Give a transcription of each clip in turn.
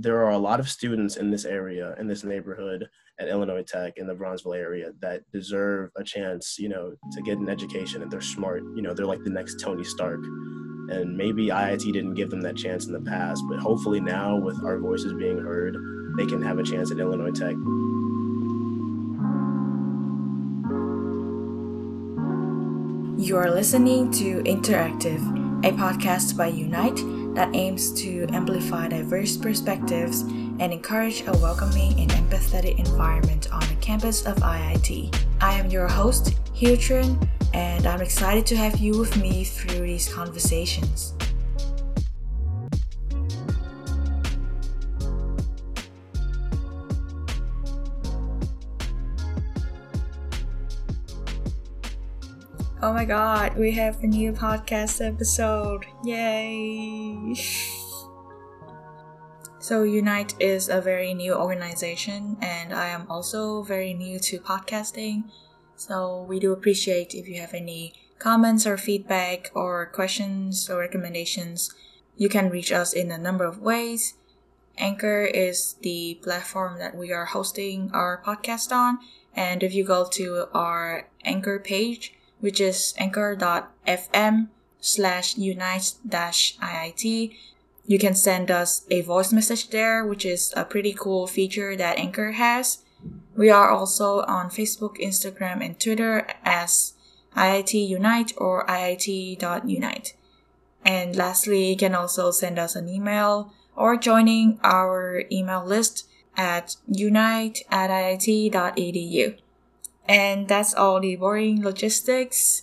there are a lot of students in this area, in this neighborhood at Illinois Tech in the Bronzeville area that deserve a chance, you know, to get an education and they're smart. You know, they're like the next Tony Stark. And maybe IIT didn't give them that chance in the past, but hopefully now with our voices being heard, they can have a chance at Illinois Tech. You are listening to Interactive, a podcast by Unite that aims to amplify diverse perspectives and encourage a welcoming and empathetic environment on the campus of IIT. I am your host, Hyutrin, and I'm excited to have you with me through these conversations. Oh my god, we have a new podcast episode. Yay! so, Unite is a very new organization, and I am also very new to podcasting. So, we do appreciate if you have any comments or feedback or questions or recommendations. You can reach us in a number of ways. Anchor is the platform that we are hosting our podcast on, and if you go to our Anchor page, which is anchor.fm slash unite dash IIT. You can send us a voice message there, which is a pretty cool feature that Anchor has. We are also on Facebook, Instagram, and Twitter as IIT Unite or IIT.unite. And lastly, you can also send us an email or joining our email list at unite at iit.edu. And that's all the boring logistics.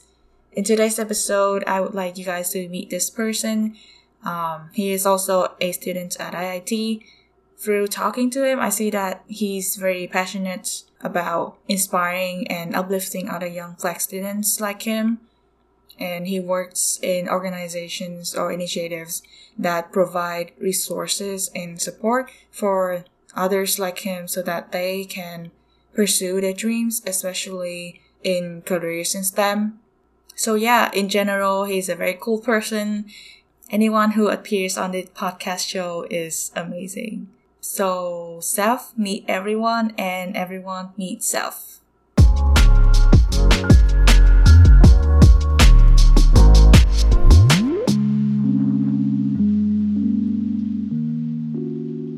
In today's episode, I would like you guys to meet this person. Um, he is also a student at IIT. Through talking to him, I see that he's very passionate about inspiring and uplifting other young Black students like him. And he works in organizations or initiatives that provide resources and support for others like him so that they can pursue their dreams, especially in careers in STEM. So yeah, in general, he's a very cool person. Anyone who appears on the podcast show is amazing. So Seth meet everyone and everyone meet Seth.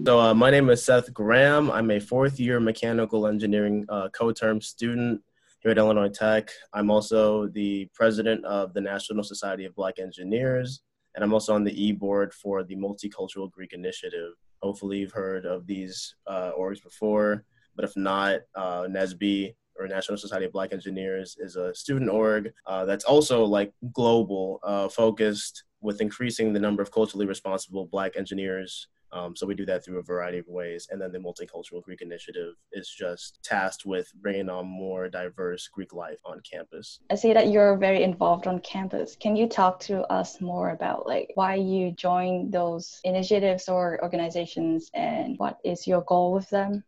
So, uh, my name is Seth Graham. I'm a fourth year mechanical engineering uh, co-term student here at Illinois Tech. I'm also the president of the National Society of Black Engineers, and I'm also on the e-board for the Multicultural Greek Initiative. Hopefully, you've heard of these uh, orgs before, but if not, uh, or National Society of Black Engineers is a student org uh, that's also like global, uh, focused with increasing the number of culturally responsible Black engineers um, so we do that through a variety of ways. And then the Multicultural Greek Initiative is just tasked with bringing on more diverse Greek life on campus. I see that you're very involved on campus. Can you talk to us more about like why you joined those initiatives or organizations and what is your goal with them?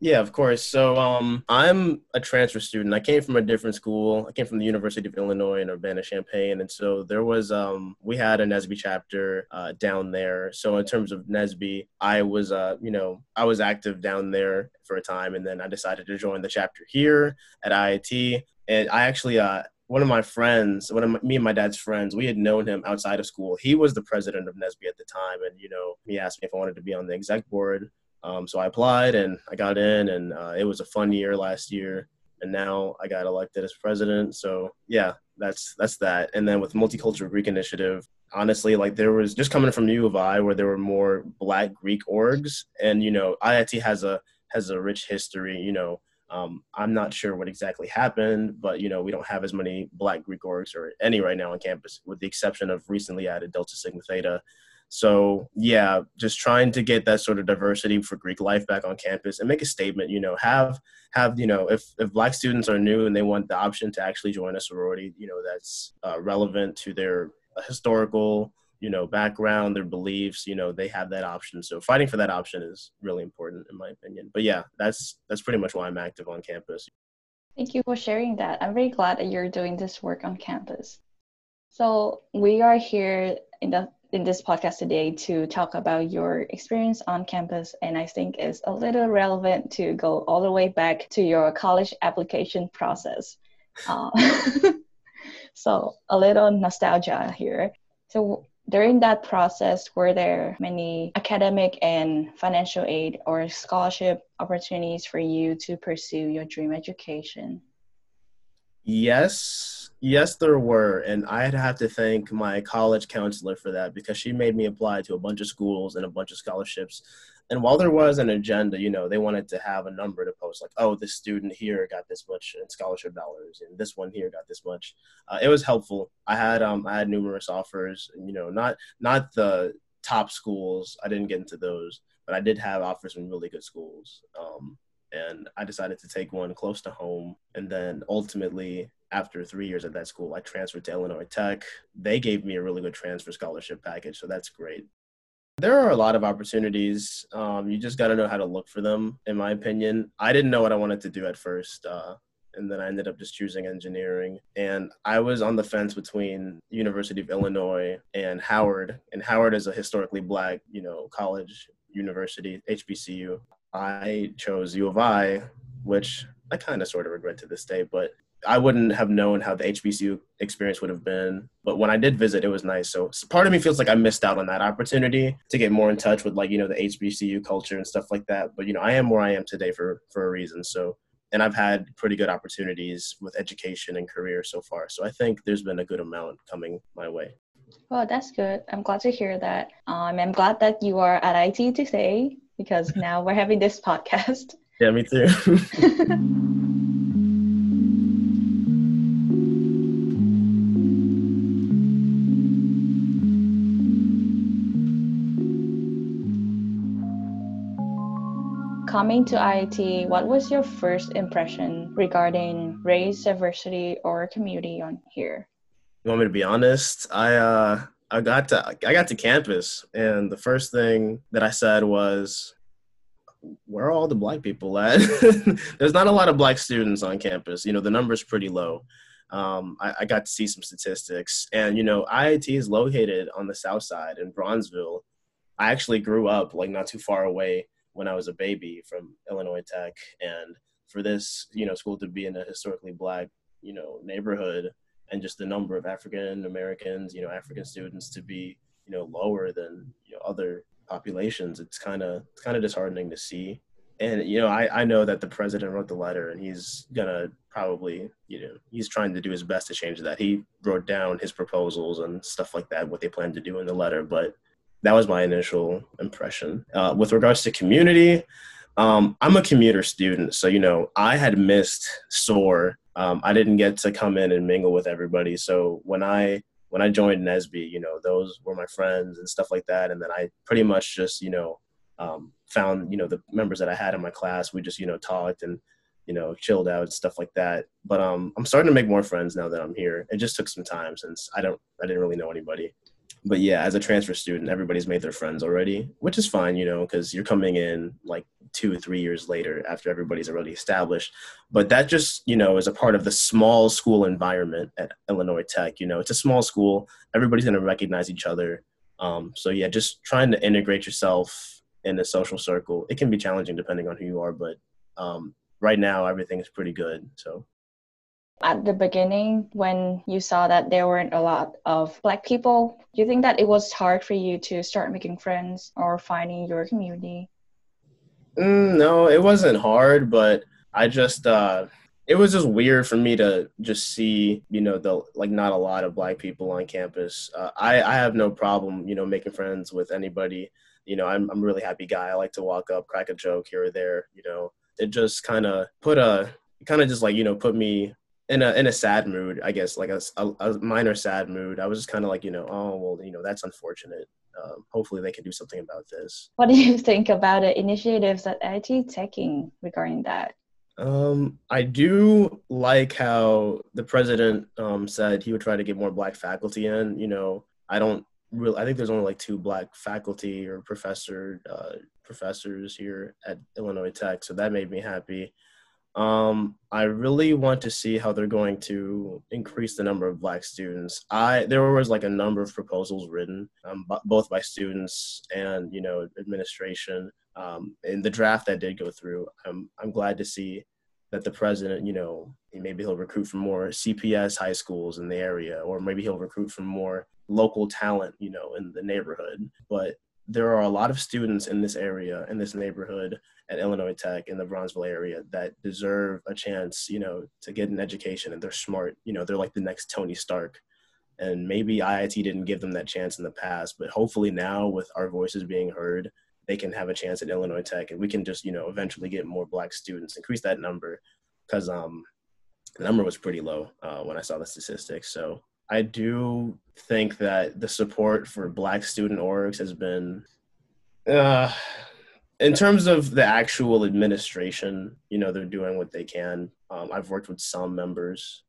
Yeah, of course. So um, I'm a transfer student. I came from a different school. I came from the University of Illinois in Urbana-Champaign, and so there was um, we had a NSBE chapter uh, down there. So in terms of NSBE, I was uh, you know I was active down there for a time, and then I decided to join the chapter here at IIT. And I actually uh, one of my friends, one of my, me and my dad's friends, we had known him outside of school. He was the president of NSBE at the time, and you know, he asked me if I wanted to be on the exec board um, so I applied and I got in, and uh, it was a fun year last year. And now I got elected as president. So yeah, that's that's that. And then with Multicultural Greek Initiative, honestly, like there was just coming from U of I where there were more Black Greek orgs, and you know IIT has a has a rich history. You know, um, I'm not sure what exactly happened, but you know we don't have as many Black Greek orgs or any right now on campus, with the exception of recently added Delta Sigma Theta. So yeah, just trying to get that sort of diversity for Greek life back on campus and make a statement. You know, have have you know if if Black students are new and they want the option to actually join a sorority, you know, that's uh, relevant to their historical you know background their beliefs you know they have that option. So fighting for that option is really important in my opinion. But yeah that's that's pretty much why i'm active on campus. Thank you for sharing that. I'm very glad that you're doing this work on campus. So we are here in the in this podcast today to talk about your experience on campus, and I think it's a little relevant to go all the way back to your college application process. Uh, so, a little nostalgia here. So, during that process, were there many academic and financial aid or scholarship opportunities for you to pursue your dream education? Yes, yes, there were. And I'd have to thank my college counselor for that because she made me apply to a bunch of schools and a bunch of scholarships and while there was an agenda, you know, they wanted to have a number to post, like, oh, this student here got this much in scholarship dollars, and this one here got this much. Uh, it was helpful. I had um, I had numerous offers, you know, not not the top schools. I didn't get into those, but I did have offers from really good schools. Um, and I decided to take one close to home, and then ultimately. After three years at that school, I transferred to Illinois Tech. They gave me a really good transfer scholarship package, so that's great. There are a lot of opportunities. Um, you just got to know how to look for them, in my opinion. I didn't know what I wanted to do at first. Uh, and then I ended up just choosing engineering. And I was on the fence between University of Illinois and Howard. And Howard is a historically black, you know, college university, HBCU. I chose U of I, which I kind of sort of regret to this day, but I wouldn't have known how the HBCU experience would have been. But when I did visit, it was nice. So, part of me feels like I missed out on that opportunity to get more in touch with like, you know, the HBCU culture and stuff like that. But, you know, I am where I am today for, for a reason. So, and I've had pretty good opportunities with education and career so far. So I think there's been a good amount coming my way. Well, that's good. I'm glad to hear that. Um, I'm glad that you are at IT today because now we're having this podcast. Yeah, me too. Coming to IIT, what was your first impression regarding race, diversity, or community on here? You want me to be honest? I uh, I got to I got to campus, and the first thing that I said was, "Where are all the black people at?" There's not a lot of black students on campus. You know, the number's pretty low. Um, I, I got to see some statistics, and you know, IIT is located on the south side in Bronzeville. I actually grew up like not too far away when I was a baby from Illinois Tech, and for this you know school to be in a historically black you know neighborhood, and just the number of African Americans, you know African students to be you know lower than you know other populations, it's kind of it's kind of disheartening to see. And you know, I, I know that the president wrote the letter, and he's gonna probably, you know, he's trying to do his best to change that. He wrote down his proposals and stuff like that, what they plan to do in the letter. But that was my initial impression. Uh, with regards to community, um, I'm a commuter student, so you know I had missed SOAR. Um, I didn't get to come in and mingle with everybody. So when I when I joined NSBE, you know those were my friends and stuff like that. And then I pretty much just you know um, found you know the members that I had in my class. We just you know talked and you know chilled out and stuff like that. But um, I'm starting to make more friends now that I'm here. It just took some time since I don't I didn't really know anybody but yeah, as a transfer student, everybody's made their friends already, which is fine, you know, because you're coming in like two or three years later after everybody's already established. But that just, you know, is a part of the small school environment at Illinois Tech. You know, it's a small school, everybody's going to recognize each other. Um, so yeah, just trying to integrate yourself in a social circle. It can be challenging depending on who you are, but um, right now everything is pretty good. So at the beginning when you saw that there weren't a lot of black people do you think that it was hard for you to start making friends or finding your community? Mm, no it wasn't hard but i just uh it was just weird for me to just see you know the like not a lot of black people on campus. Uh, i i have no problem you know making friends with anybody. You know i'm, I'm a really happy guy. I like to walk up crack a joke here or there you know. It just kind of put a kind of just like you know put me in a in a sad mood, I guess, like a, a, a minor sad mood. I was just kind of like, you know, oh well, you know, that's unfortunate. Um, hopefully, they can do something about this. What do you think about the initiatives that IT taking regarding that? Um, I do like how the president um, said he would try to get more black faculty in. You know, I don't really. I think there's only like two black faculty or professor uh, professors here at Illinois Tech, so that made me happy. Um, I really want to see how they're going to increase the number of Black students. I there was like a number of proposals written, um, b- both by students and you know administration. Um, in the draft that did go through, I'm I'm glad to see that the president, you know, maybe he'll recruit from more CPS high schools in the area, or maybe he'll recruit from more local talent, you know, in the neighborhood. But there are a lot of students in this area, in this neighborhood at Illinois Tech in the Bronzeville area that deserve a chance, you know, to get an education and they're smart. You know, they're like the next Tony Stark. And maybe IIT didn't give them that chance in the past, but hopefully now with our voices being heard, they can have a chance at Illinois Tech and we can just, you know, eventually get more black students, increase that number. Cause um the number was pretty low uh, when I saw the statistics. So I do think that the support for Black student orgs has been, uh, in terms of the actual administration, you know, they're doing what they can. Um, I've worked with some members,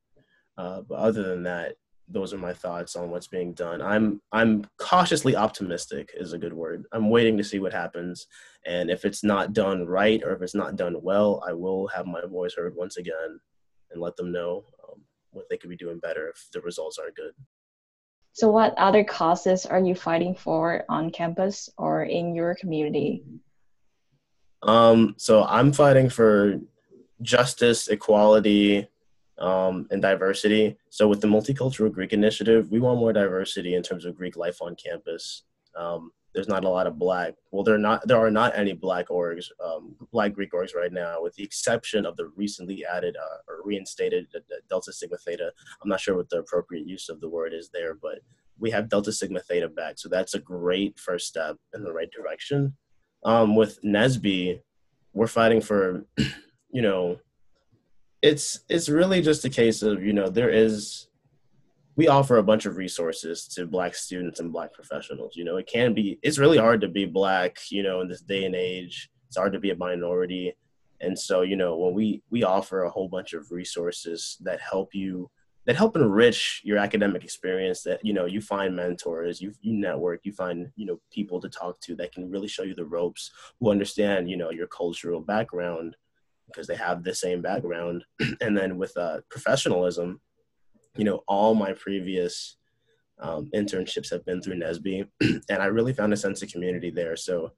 uh, but other than that, those are my thoughts on what's being done. I'm I'm cautiously optimistic is a good word. I'm waiting to see what happens, and if it's not done right or if it's not done well, I will have my voice heard once again and let them know could be doing better if the results aren't good. So, what other causes are you fighting for on campus or in your community? Um, so, I'm fighting for justice, equality, um, and diversity. So, with the Multicultural Greek Initiative, we want more diversity in terms of Greek life on campus. Um, there's not a lot of black well there are not there are not any black orgs um, black greek orgs right now with the exception of the recently added uh, or reinstated delta sigma theta. I'm not sure what the appropriate use of the word is there but we have delta sigma theta back so that's a great first step in the right direction. Um, with NSBE we're fighting for you know it's it's really just a case of you know there is we offer a bunch of resources to black students and black professionals you know it can be it's really hard to be black you know in this day and age. It's hard to be a minority. And so you know when we we offer a whole bunch of resources that help you that help enrich your academic experience that you know you find mentors you you network you find you know people to talk to that can really show you the ropes who understand you know your cultural background because they have the same background. And then with uh, professionalism you know, all my previous um, internships have been through NSBE, and I really found a sense of community there. So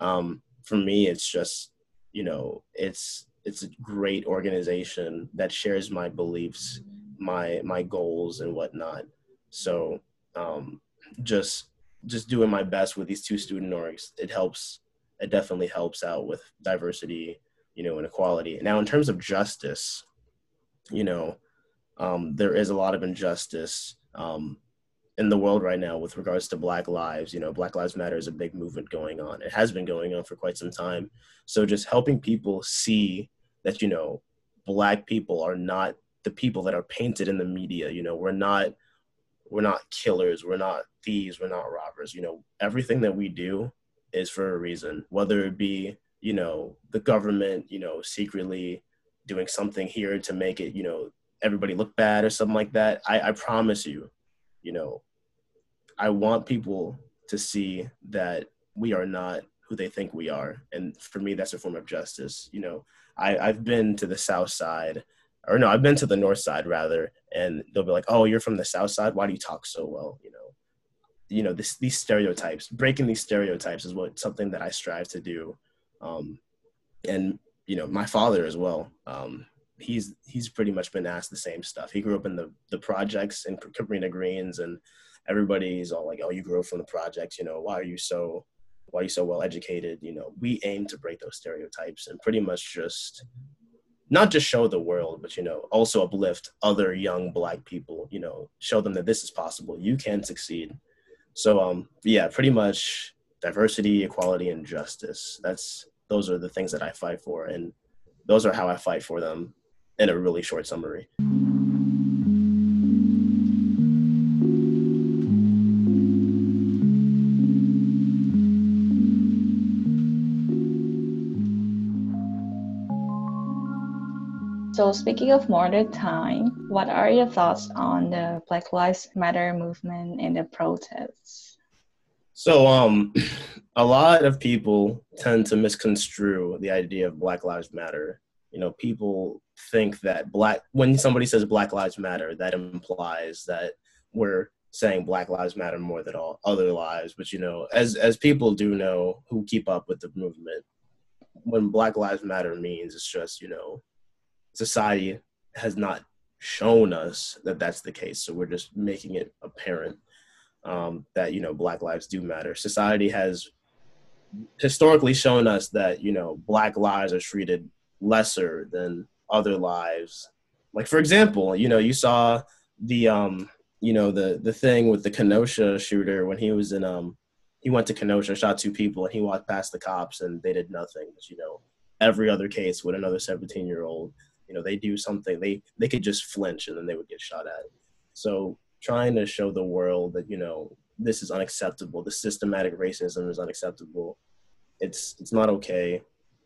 um, for me, it's just, you know, it's it's a great organization that shares my beliefs, my my goals and whatnot. So um, just just doing my best with these two student orgs, it helps. It definitely helps out with diversity, you know, and equality. Now, in terms of justice, you know, um, there is a lot of injustice um, in the world right now with regards to Black lives. You know, Black Lives Matter is a big movement going on. It has been going on for quite some time. So just helping people see that you know, Black people are not the people that are painted in the media. You know, we're not we're not killers. We're not thieves. We're not robbers. You know, everything that we do is for a reason. Whether it be you know the government, you know, secretly doing something here to make it you know everybody look bad or something like that. I, I promise you, you know, I want people to see that we are not who they think we are. And for me, that's a form of justice. You know, I, I've been to the South Side, or no, I've been to the North Side rather, and they'll be like, "Oh, you're from the South Side. Why do you talk so well?" You know, you know this, these stereotypes. Breaking these stereotypes is what something that I strive to do, um, and you know, my father as well. Um, he's he's pretty much been asked the same stuff. He grew up in the the projects in Cabrini Greens, and everybody's all like, "Oh, you grew up from the projects. You know, why are you so why are you so well educated?" You know, we aim to break those stereotypes and pretty much just not just show the world, but you know, also uplift other young Black people. You know, show them that this is possible. You can succeed. So, um, yeah, pretty much diversity, equality, and justice. That's those are the things that I fight for, and those are how I fight for them in a really short summary. So, speaking of modern time, what are your thoughts on the Black Lives Matter movement and the protests? So, um, a lot of people tend to misconstrue the idea of Black Lives Matter you know, people think that black when somebody says Black Lives Matter, that implies that we're saying Black Lives Matter more than all other lives. But you know, as as people do know who keep up with the movement, when Black Lives Matter means it's just you know, society has not shown us that that's the case. So we're just making it apparent um, that you know Black lives do matter. Society has historically shown us that you know Black lives are treated lesser than other lives. Like for example, you know you saw the um, you know the the thing with the Kenosha shooter when he was in um he went to Kenosha, shot two people, and he walked past the cops and they did nothing. But, you know, every other case with another 17 year old, you know, they do something, they they could just flinch and then they would get shot at. So trying to show the world that you know this is unacceptable, the systematic racism is unacceptable. It's it's not okay,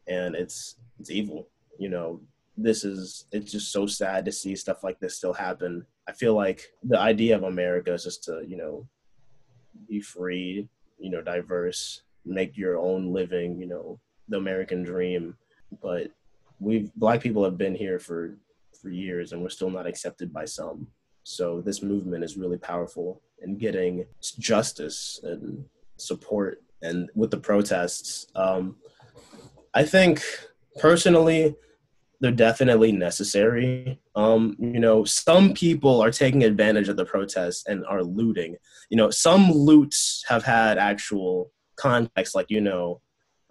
and it's it's evil. You know, this is it's just so sad to see stuff like this still happen. I feel like the idea of America is just to you know be free, you know, diverse, make your own living, you know, the American dream. But we've black people have been here for for years and we're still not accepted by some. So this movement is really powerful in getting justice and support. And with the protests, um, I think personally, they're definitely necessary. Um, you know, some people are taking advantage of the protests and are looting. You know, some loots have had actual context, like you know,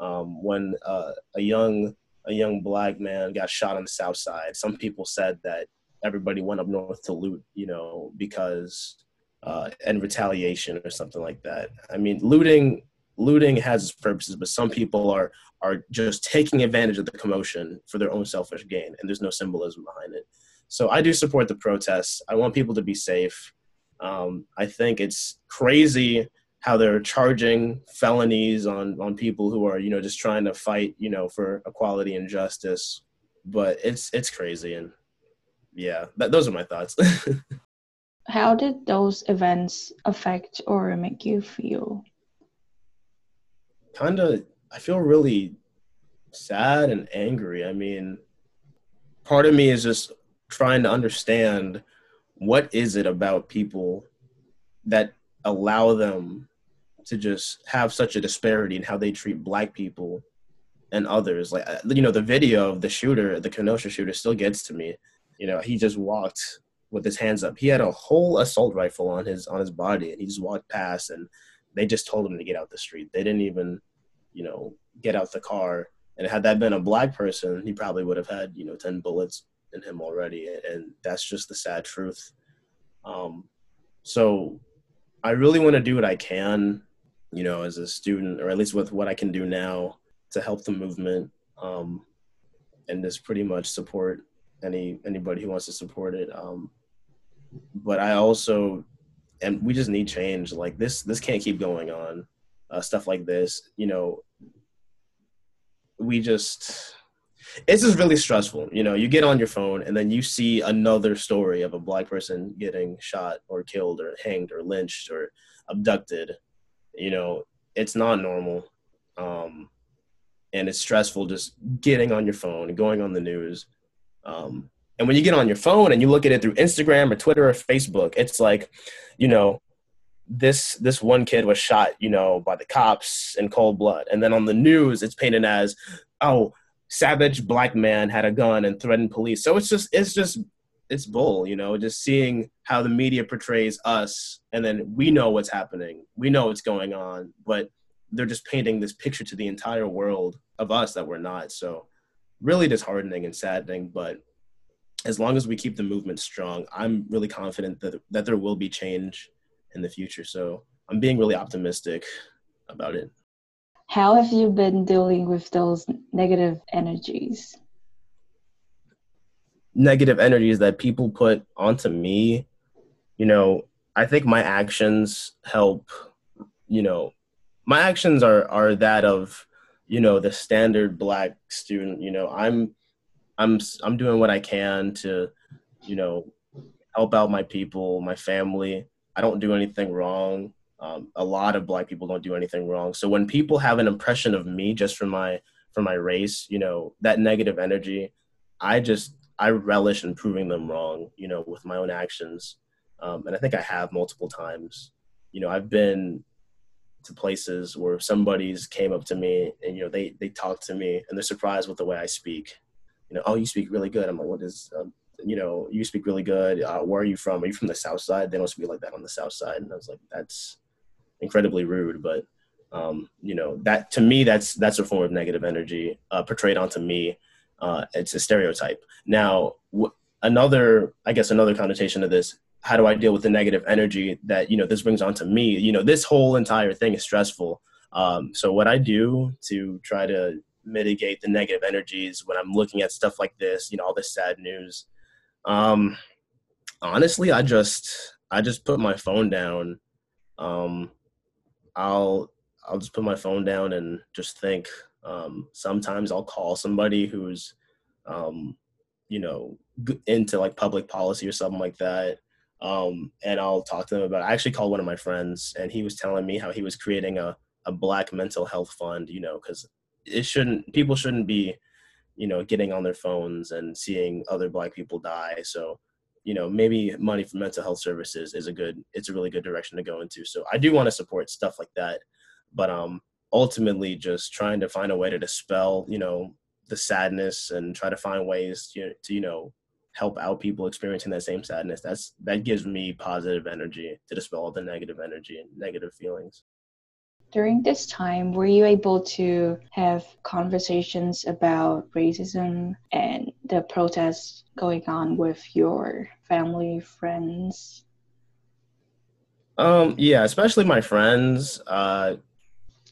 um, when uh, a young a young black man got shot on the south side. Some people said that everybody went up north to loot, you know, because uh, and retaliation or something like that. I mean, looting looting has its purposes, but some people are are just taking advantage of the commotion for their own selfish gain, and there's no symbolism behind it. So I do support the protests. I want people to be safe. Um, I think it's crazy how they're charging felonies on on people who are you know just trying to fight you know for equality and justice. But it's it's crazy, and yeah, that, those are my thoughts. how did those events affect or make you feel? Kind of I feel really sad and angry. I mean, part of me is just trying to understand what is it about people that allow them to just have such a disparity in how they treat black people and others. Like uh, you know the video of the shooter the kenosha shooter still gets to me. You know he just walked with his hands up. He had a whole assault rifle on his on his body and he just walked past and they just told him to get out the street. They didn't even you know, get out the car. And had that been a black person, he probably would have had, you know, 10 bullets in him already. And that's just the sad truth. Um, so I really want to do what I can, you know, as a student, or at least with what I can do now to help the movement. Um, and just pretty much support any anybody who wants to support it. Um, but I also, and we just need change. Like this, this can't keep going on. Uh, stuff like this, you know, we just it's just really stressful. You know, you get on your phone and then you see another story of a black person getting shot or killed or hanged or lynched or abducted. You know, it's not normal. Um, and it's stressful just getting on your phone and going on the news. Um, and when you get on your phone and you look at it through Instagram or Twitter or Facebook, it's like, you know, this this one kid was shot, you know, by the cops in cold blood, and then on the news it's painted as, oh, savage black man had a gun and threatened police. So it's just it's just it's bull, you know, just seeing how the media portrays us, and then we know what's happening, we know what's going on, but they're just painting this picture to the entire world of us that we're not. So really disheartening and saddening, but as long as we keep the movement strong, I'm really confident that that there will be change in the future. So I'm being really optimistic about it. How have you been dealing with those negative energies? Negative energies that people put onto me, you know, I think my actions help, you know, my actions are are that of, you know, the standard black student, you know, I'm I'm I'm doing what I can to, you know, help out my people, my family, I don't do anything wrong. Um, a lot of black people don't do anything wrong. So when people have an impression of me just from my from my race, you know, that negative energy, I just I relish in proving them wrong, you know, with my own actions. Um, and I think I have multiple times. You know, I've been to places where somebody's came up to me and you know they they talk to me and they're surprised with the way I speak. You know, oh, you speak really good. I'm like, what is, um, you know, you speak really good. Uh, where are you from? Are you from the South Side? They don't speak like that on the South Side. And I was like, that's incredibly rude. But um, you know, that to me, that's that's a form of negative energy uh, portrayed onto me. Uh, it's a stereotype. Now, w- another, I guess, another connotation of this how do I deal with the negative energy that you know this brings onto me? You know, this whole entire thing is stressful. Um, so what I do to try to mitigate the negative energies when I'm looking at stuff like this, you know, all this sad news. Um, honestly, I just I just put my phone down. Um, I'll I'll just put my phone down and just think. Um, sometimes I'll call somebody who's, um, you know, into like public policy or something like that um, and I'll talk to them about. It. I actually called one of my friends, and he was telling me how he was creating a a Black mental health fund. You know, because it shouldn't people shouldn't be, you know, getting on their phones and seeing other Black people die. So, you know, maybe money for mental health services is a good. It's a really good direction to go into. So I do want to support stuff like that, but um, ultimately, just trying to find a way to dispel, you know, the sadness and try to find ways to, to you know help out people experiencing that same sadness that's that gives me positive energy to dispel all the negative energy and negative feelings during this time were you able to have conversations about racism and the protests going on with your family friends um yeah especially my friends uh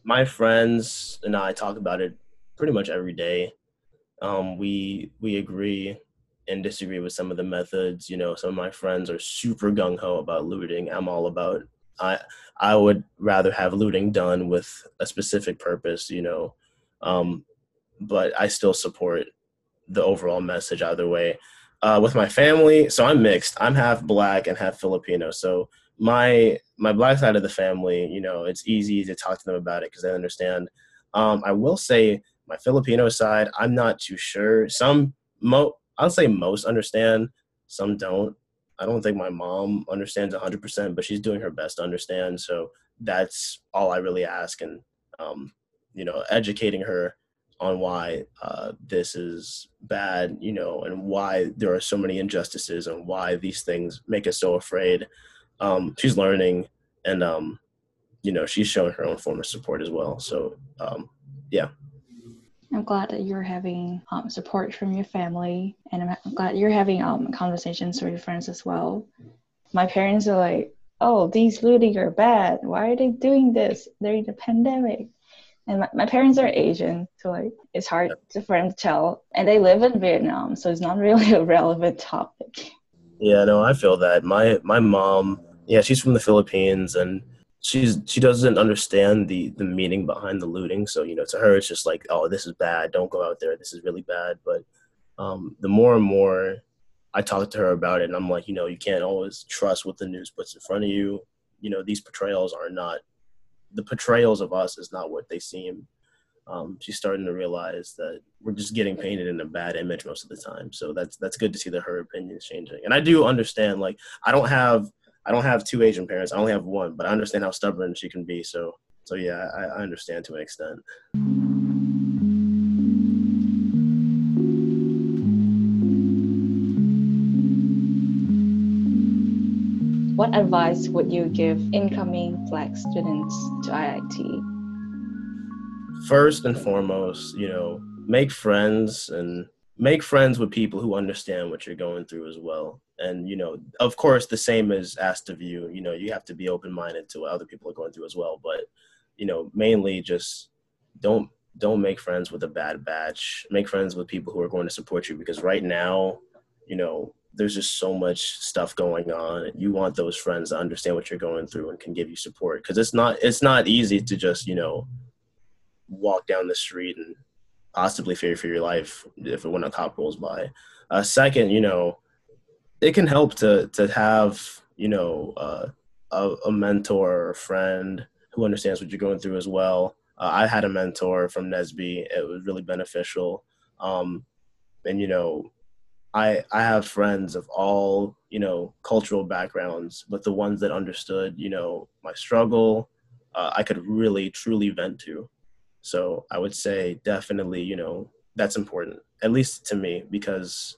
my friends and i talk about it pretty much every day um we we agree and disagree with some of the methods. You know, some of my friends are super gung ho about looting. I'm all about I I would rather have looting done with a specific purpose. You know, um, but I still support the overall message either way. Uh, with my family, so I'm mixed. I'm half black and half Filipino. So my my black side of the family, you know, it's easy to talk to them about it because they understand. Um, I will say my Filipino side, I'm not too sure. Some mo I'll say most understand, some don't. I don't think my mom understands 100%, but she's doing her best to understand. So that's all I really ask. And, um, you know, educating her on why uh, this is bad, you know, and why there are so many injustices and why these things make us so afraid. Um, she's learning and, um, you know, she's showing her own form of support as well. So, um, yeah. I'm glad that you're having um, support from your family, and I'm glad you're having um, conversations with your friends as well. My parents are like, "Oh, these looting are bad. Why are they doing this during the pandemic?" And my, my parents are Asian, so like it's hard to, for them to tell. And they live in Vietnam, so it's not really a relevant topic. Yeah, no, I feel that. My my mom, yeah, she's from the Philippines, and she's she doesn't understand the the meaning behind the looting. So you know to her it's just like oh this is bad. Don't go out there. This is really bad. But um, the more and more i talk to her about it and i'm like you know you can't always trust what the news puts in front of you. You know these portrayals are not the portrayals of us is not what they seem. Um, she's starting to realize that we're just getting painted in a bad image most of the time. So that's that's good to see that her opinion is changing. And i do understand like i don't have I don't have two Asian parents. I only have one, but I understand how stubborn she can be. So, so yeah, I, I understand to an extent. What advice would you give incoming Black students to IIT? First and foremost, you know, make friends and make friends with people who understand what you're going through as well and you know of course the same is asked of you. You know you have to be open-minded to what other people are going through as well. But you know mainly just don't don't make friends with a bad batch. Make friends with people who are going to support you because right now you know there's just so much stuff going on. You want those friends to understand what you're going through and can give you support. Because it's not it's not easy to just you know walk down the street and possibly fear for your life if when a cop rolls by. Uh, second, you know, it can help to to have you know uh, a, a, mentor or a friend who understands what you're going through as well. Uh, I had a mentor from NSBE; it was really beneficial. Um, and you know, I I have friends of all you know cultural backgrounds, but the ones that understood you know my struggle, uh, I could really truly vent to. So I would say definitely you know that's important at least to me because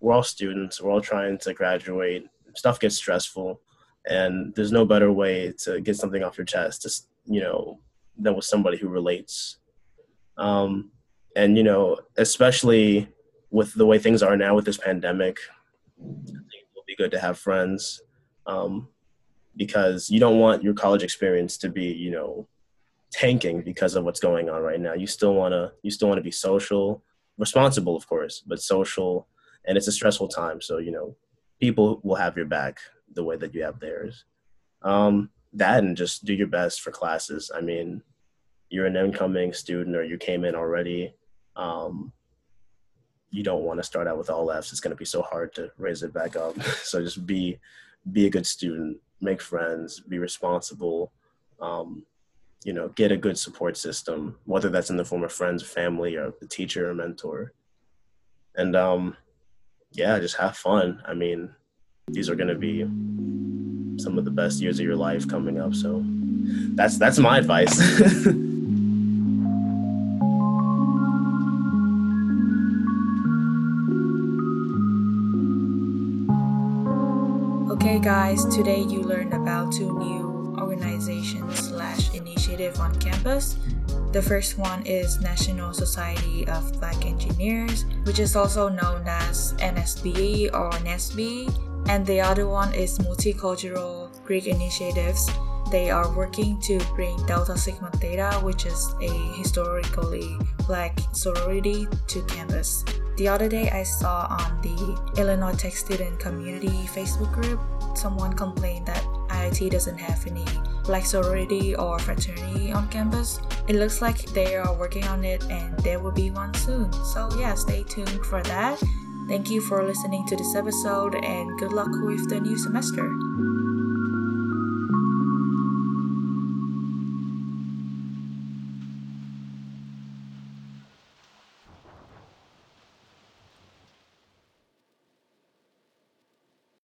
we're all students, we're all trying to graduate. Stuff gets stressful, and there's no better way to get something off your chest, just you know, than with somebody who relates. Um, and you know, especially with the way things are now with this pandemic, it will be good to have friends um, because you don't want your college experience to be, you know, tanking because of what's going on right now. You still wanna you still wanna be social, responsible, of course, but social, and it's a stressful time. So you know, people will have your back the way that you have theirs. Um, that and just do your best for classes. I mean, you're an incoming student or you came in already. Um, you don't want to start out with all F's. It's going to be so hard to raise it back up. so just be be a good student, make friends, be responsible. Um, you know, get a good support system, whether that's in the form of friends, family, or a teacher or mentor. And um, yeah, just have fun. I mean, these are going to be some of the best years of your life coming up. So that's that's my advice. Okay, guys, today you learned about two new organizations slash initiative on campus. The first one is National Society of Black Engineers, which is also known as NSB or NSB, and the other one is Multicultural Greek Initiatives. They are working to bring Delta Sigma Theta, which is a historically black sorority, to campus. The other day, I saw on the Illinois Tech Student Community Facebook group, someone complained that IIT doesn't have any black sorority or fraternity on campus. It looks like they are working on it and there will be one soon. So, yeah, stay tuned for that. Thank you for listening to this episode and good luck with the new semester.